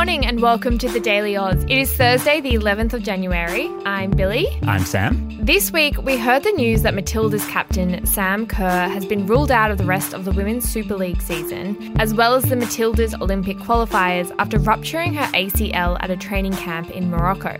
Morning and welcome to the Daily Aus. It is Thursday, the 11th of January. I'm Billi. I'm Sam. This week, we heard the news that Matilda's captain, Sam Kerr, has been ruled out of the rest of the Women's Super League season, as well as the Matilda's Olympic qualifiers after rupturing her ACL at a training camp in Morocco.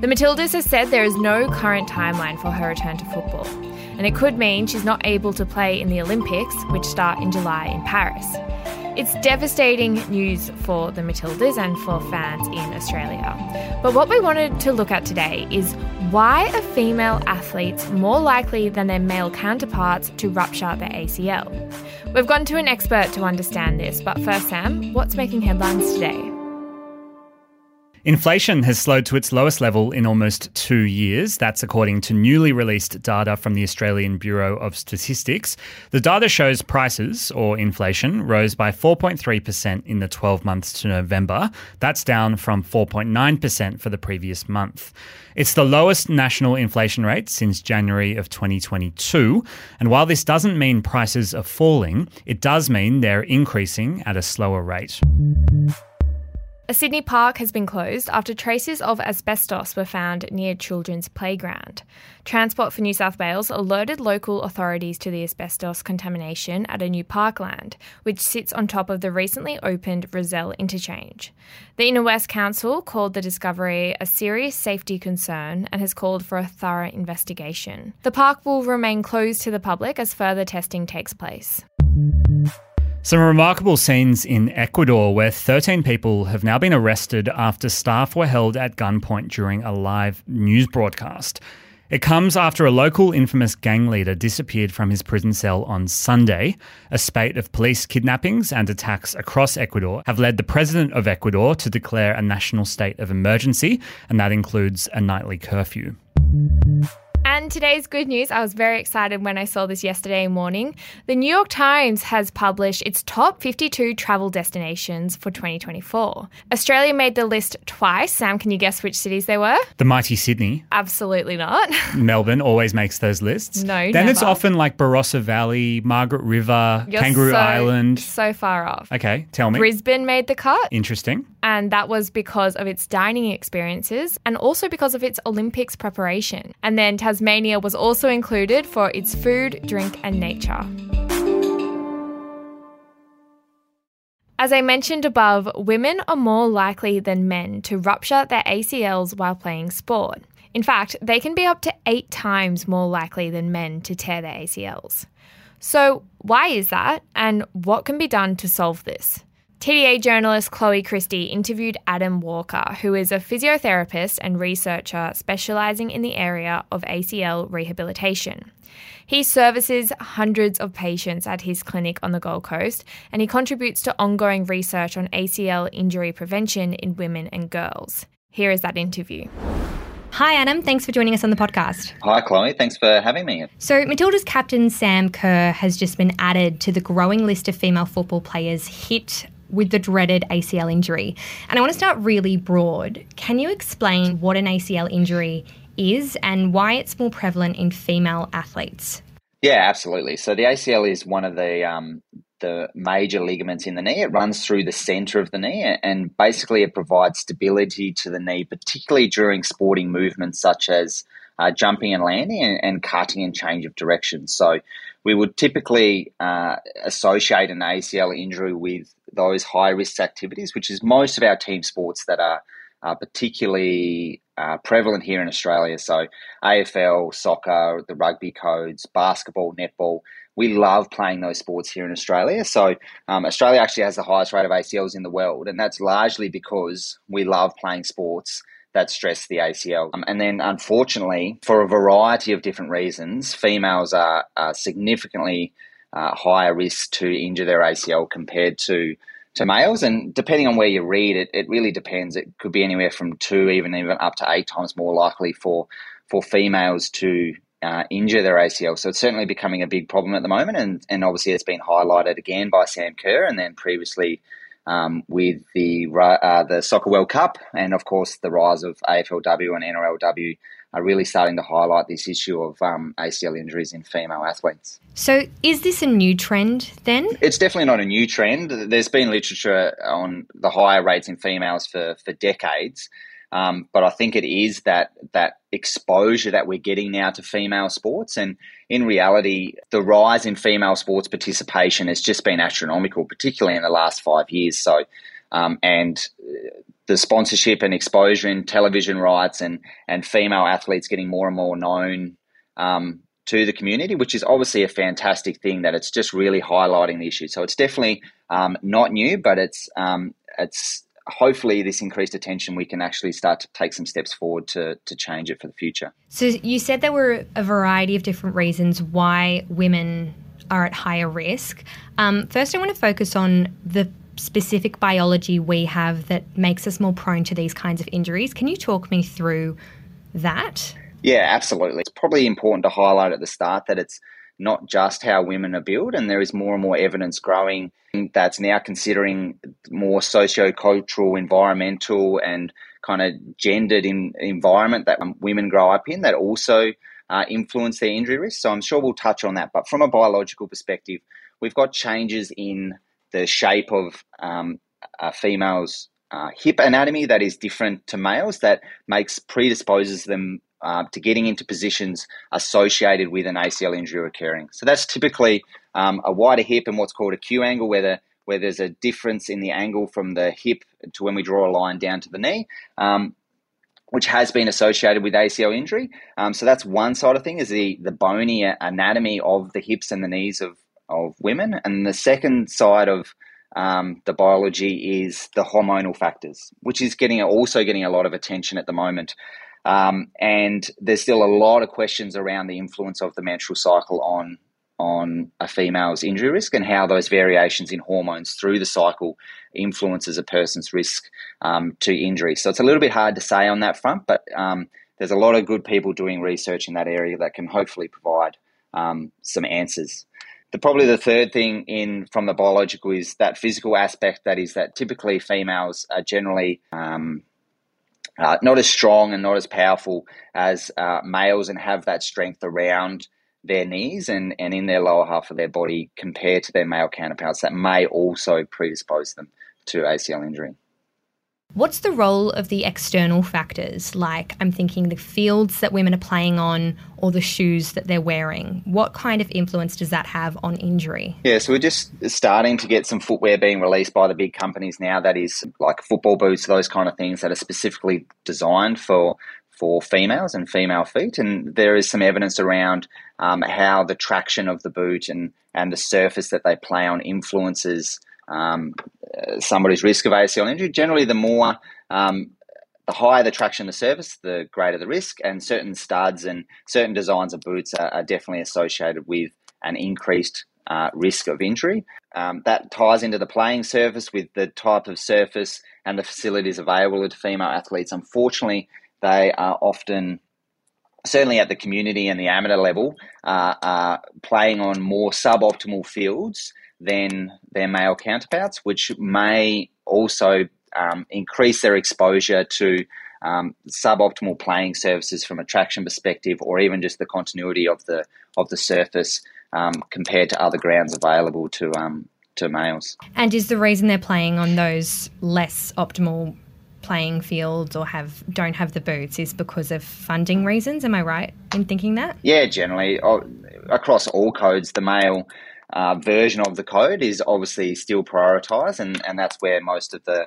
The Matildas has said there is no current timeline for her return to football, and it could mean she's not able to play in the Olympics, which start in July in Paris. It's devastating news for the Matildas and for fans in Australia. But what we wanted to look at today is why are female athletes more likely than their male counterparts to rupture their ACL? We've gone to an expert to understand this, but first, Sam, what's making headlines today? Inflation has slowed to its lowest level in almost two years. That's according to newly released data from the Australian Bureau of Statistics. The data shows prices, or inflation, rose by 4.3% in the 12 months to November. That's down from 4.9% for the previous month. It's the lowest national inflation rate since January of 2022. And while this doesn't mean prices are falling, it does mean they're increasing at a slower rate. A Sydney park has been closed after traces of asbestos were found near children's playground. Transport for New South Wales alerted local authorities to the asbestos contamination at a new parkland, which sits on top of the recently opened Rozelle interchange. The Inner West Council called the discovery a serious safety concern and has called for a thorough investigation. The park will remain closed to the public as further testing takes place. Some remarkable scenes in Ecuador where 13 people have now been arrested after staff were held at gunpoint during a live news broadcast. It comes after a local infamous gang leader disappeared from his prison cell on Sunday. A spate of police kidnappings and attacks across Ecuador have led the president of Ecuador to declare a national state of emergency, and that includes a nightly curfew. Today's good news, I was very excited when I saw this yesterday morning. The New York Times has published its top 52 travel destinations for 2024. Australia made the list twice. Sam, can you guess which cities they were? The mighty Sydney. Absolutely not. Melbourne always makes those lists. No, Then never. it's often like Barossa Valley, Margaret River, You're Kangaroo so, Island. So far off. Okay, tell me. Brisbane made the cut, Interesting. and that was because of its dining experiences and also because of its Olympics preparation. And then Tasmania was also included for its food, drink, and nature. As I mentioned above, women are more likely than men to rupture their ACLs while playing sport. In fact, they can be up to eight times more likely than men to tear their ACLs. So, why is that, and what can be done to solve this? TDA journalist Chloe Christie interviewed Adam Walker, who is a physiotherapist and researcher specialising in the area of ACL rehabilitation. He services hundreds of patients at his clinic on the Gold Coast, and he contributes to ongoing research on ACL injury prevention in women and girls. Here is that interview. Hi, Adam. Thanks for joining us on the podcast. Hi, Chloe. Thanks for having me. So, Matilda's captain, Sam Kerr, has just been added to the growing list of female football players hit with the dreaded ACL injury. And I want to start really broad. Can you explain what an ACL injury is and why it's more prevalent in female athletes? Yeah, absolutely. So the ACL is one of the um, the major ligaments in the knee. It runs through the center of the knee, and basically it provides stability to the knee, particularly during sporting movements such as uh, jumping and landing, and, and, cutting and change of direction. So we would typically uh, associate an ACL injury with those high risk activities, which is most of our team sports that are particularly uh, prevalent here in Australia. So, AFL, soccer, the rugby codes, basketball, netball. We love playing those sports here in Australia. So, um, Australia actually has the highest rate of ACLs in the world, and that's largely because we love playing sports that stress the ACL. Um, and then, unfortunately, for a variety of different reasons, females are, are significantly uh, higher risk to injure their ACL compared to to males. And depending on where you read it, it really depends. It could be anywhere from two, even even up to eight times more likely for for females to uh, injure their ACL. So it's certainly becoming a big problem at the moment, and and obviously it's been highlighted again by Sam Kerr, and then previously. Um, with the uh, the Soccer World Cup and of course the rise of AFLW and NRLW are really starting to highlight this issue of um, ACL injuries in female athletes. So, is this a new trend then? It's definitely not a new trend. There's been literature on the higher rates in females for, for decades. Um, but I think it is that that exposure that we're getting now to female sports, and in reality, the rise in female sports participation has just been astronomical, particularly in the last five years. So, um, and the sponsorship and exposure in television rights and and female athletes getting more and more known um, to the community, which is obviously a fantastic thing. That it's just really highlighting the issue. So it's definitely um, not new, but it's um, it's hopefully this increased attention we can actually start to take some steps forward to to change it for the future. So you said there were a variety of different reasons why women are at higher risk. Um, first, I want to focus on the specific biology we have that makes us more prone to these kinds of injuries. Can you talk me through that? Yeah, absolutely. It's probably important to highlight at the start that it's not just how women are built, and there is more and more evidence growing that's now considering more socio-cultural, environmental, and kind of gendered in, environment that women grow up in that also uh, influence their injury risk. So I'm sure we'll touch on that. But from a biological perspective, we've got changes in the shape of um, a female's uh, hip anatomy that is different to males that makes predisposes them uh, to getting into positions associated with an ACL injury occurring. So that's typically um, a wider hip and what's called a Q angle, where, the, where there's a difference in the angle from the hip to when we draw a line down to the knee. Um, which has been associated with ACL injury. Um, so that's one side of thing is the, the bony anatomy of the hips and the knees of, of women. And the second side of um, the biology is the hormonal factors, which is getting also getting a lot of attention at the moment. Um, and there's still a lot of questions around the influence of the menstrual cycle on on a female's injury risk and how those variations in hormones through the cycle influences a person's risk um, to injury. So it's a little bit hard to say on that front, but um, there's a lot of good people doing research in that area that can hopefully provide um, some answers. The, probably the third thing in from the biological is that physical aspect. That is that typically females are generally um, uh, not as strong and not as powerful as uh, males, and have that strength around their knees and, and in their lower half of their body compared to their male counterparts. That may also predispose them to ACL injury. What's the role of the external factors? Like, I'm thinking the fields that women are playing on or the shoes that they're wearing. What kind of influence does that have on injury? Yeah, so we're just starting to get some footwear being released by the big companies now that is like football boots, those kind of things that are specifically designed for for females and female feet. And there is some evidence around um, how the traction of the boot and, and the surface that they play on influences um, somebody's risk of ACL injury. Generally, the more um, the higher the traction of the surface, the greater the risk. And certain studs and certain designs of boots are, are definitely associated with an increased uh, risk of injury. Um, that ties into the playing surface with the type of surface and the facilities available to female athletes. Unfortunately, they are often certainly at the community and the amateur level, uh, are playing on more suboptimal fields than their male counterparts, which may also um, increase their exposure to um, suboptimal playing surfaces from a traction perspective, or even just the continuity of the of the surface um, compared to other grounds available to um, to males. And is the reason they're playing on those less optimal playing fields or have don't have the boots is because of funding reasons? Am I right in thinking that? Yeah, generally across all codes, the male uh, version of the code is obviously still prioritised, and, and that's where most of the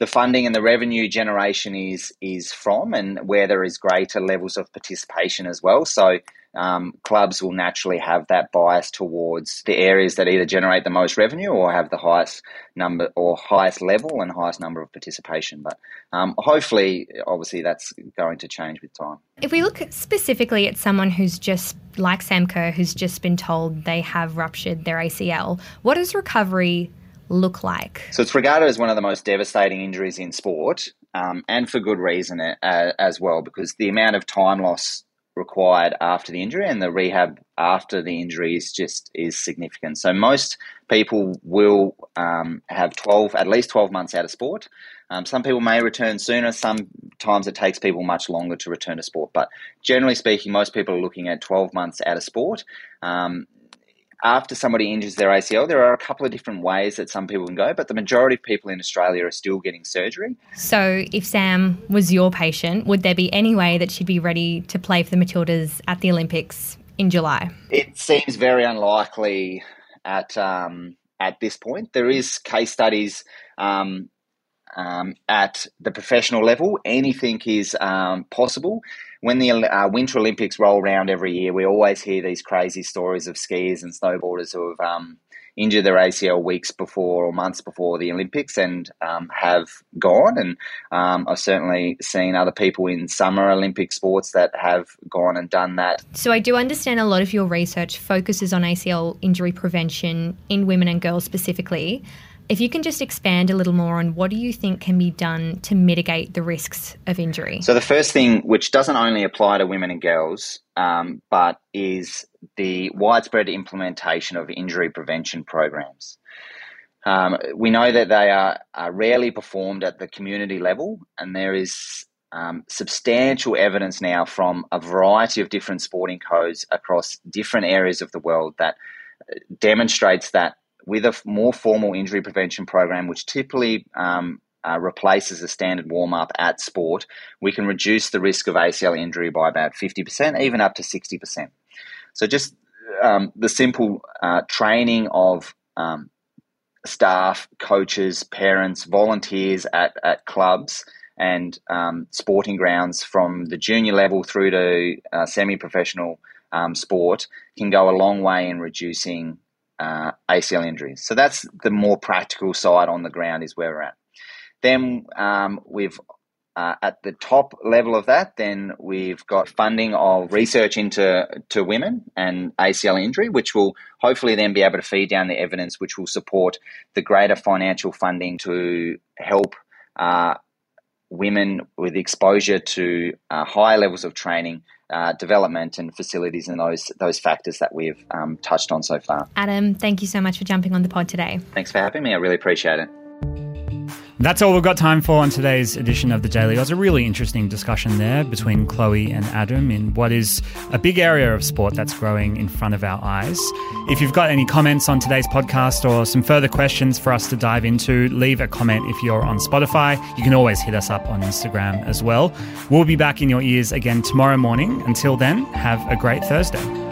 the funding and the revenue generation is is from, and where there is greater levels of participation as well. So um, clubs will naturally have that bias towards the areas that either generate the most revenue or have the highest number or highest level and highest number of participation. But um, hopefully, obviously, that's going to change with time. If we look specifically at someone who's just like Sam Kerr, who's just been told they have ruptured their ACL, what does recovery look like? So it's regarded as one of the most devastating injuries in sport, um, and for good reason uh, as well, because the amount of time loss required after the injury and the rehab after the injury is just is significant. So most people will um, have 12 at least 12 months out of sport. Um, some people may return sooner. Sometimes it takes people much longer to return to sport. But generally speaking, most people are looking at 12 months out of sport. Um, after somebody injures their ACL, there are a couple of different ways that some people can go, but the majority of people in Australia are still getting surgery. So, if Sam was your patient, would there be any way that she'd be ready to play for the Matildas at the Olympics in July? It seems very unlikely at um, at this point. There is case studies um, um, at the professional level. Anything is um, possible when the uh, Winter Olympics roll around every year, we always hear these crazy stories of skiers and snowboarders who have um, injured their ACL weeks before or months before the Olympics and um, have gone. And um, I've certainly seen other people in summer Olympic sports that have gone and done that. So I do understand a lot of your research focuses on ACL injury prevention in women and girls specifically. If you can just expand a little more on what do you think can be done to mitigate the risks of injury? So, the first thing, which doesn't only apply to women and girls, um, but is the widespread implementation of injury prevention programs. Um, we know that they are, are, rarely performed at the community level, and there is um, substantial evidence now from a variety of different sporting codes across different areas of the world that uh, demonstrates that with a more formal injury prevention program, which typically um, uh, replaces a standard warm up at sport, we can reduce the risk of ACL injury by about 50%, even up to 60%. So, just um, the simple uh, training of um, staff, coaches, parents, volunteers at, at clubs and um, sporting grounds from the junior level through to uh, semi professional um, sport can go a long way in reducing uh, ACL injuries. So that's the more practical side on the ground is where we're at. Then um, we've uh, at the top level of that, then we've got funding of research into to women and ACL injury, which will hopefully then be able to feed down the evidence, which will support the greater financial funding to help uh, women with exposure to uh, higher levels of training uh, development and facilities and those those factors that we've um, touched on so far. Adam, thank you so much for jumping on the pod today. Thanks for having me. I really appreciate it. That's all we've got time for on today's edition of the Daily Aus. A really interesting discussion there between Chloe and Adam in what is a big area of sport that's growing in front of our eyes. If you've got any comments on today's podcast or some further questions for us to dive into, leave a comment if you're on Spotify. You can always hit us up on Instagram as well. We'll be back in your ears again tomorrow morning. Until then, have a great Thursday.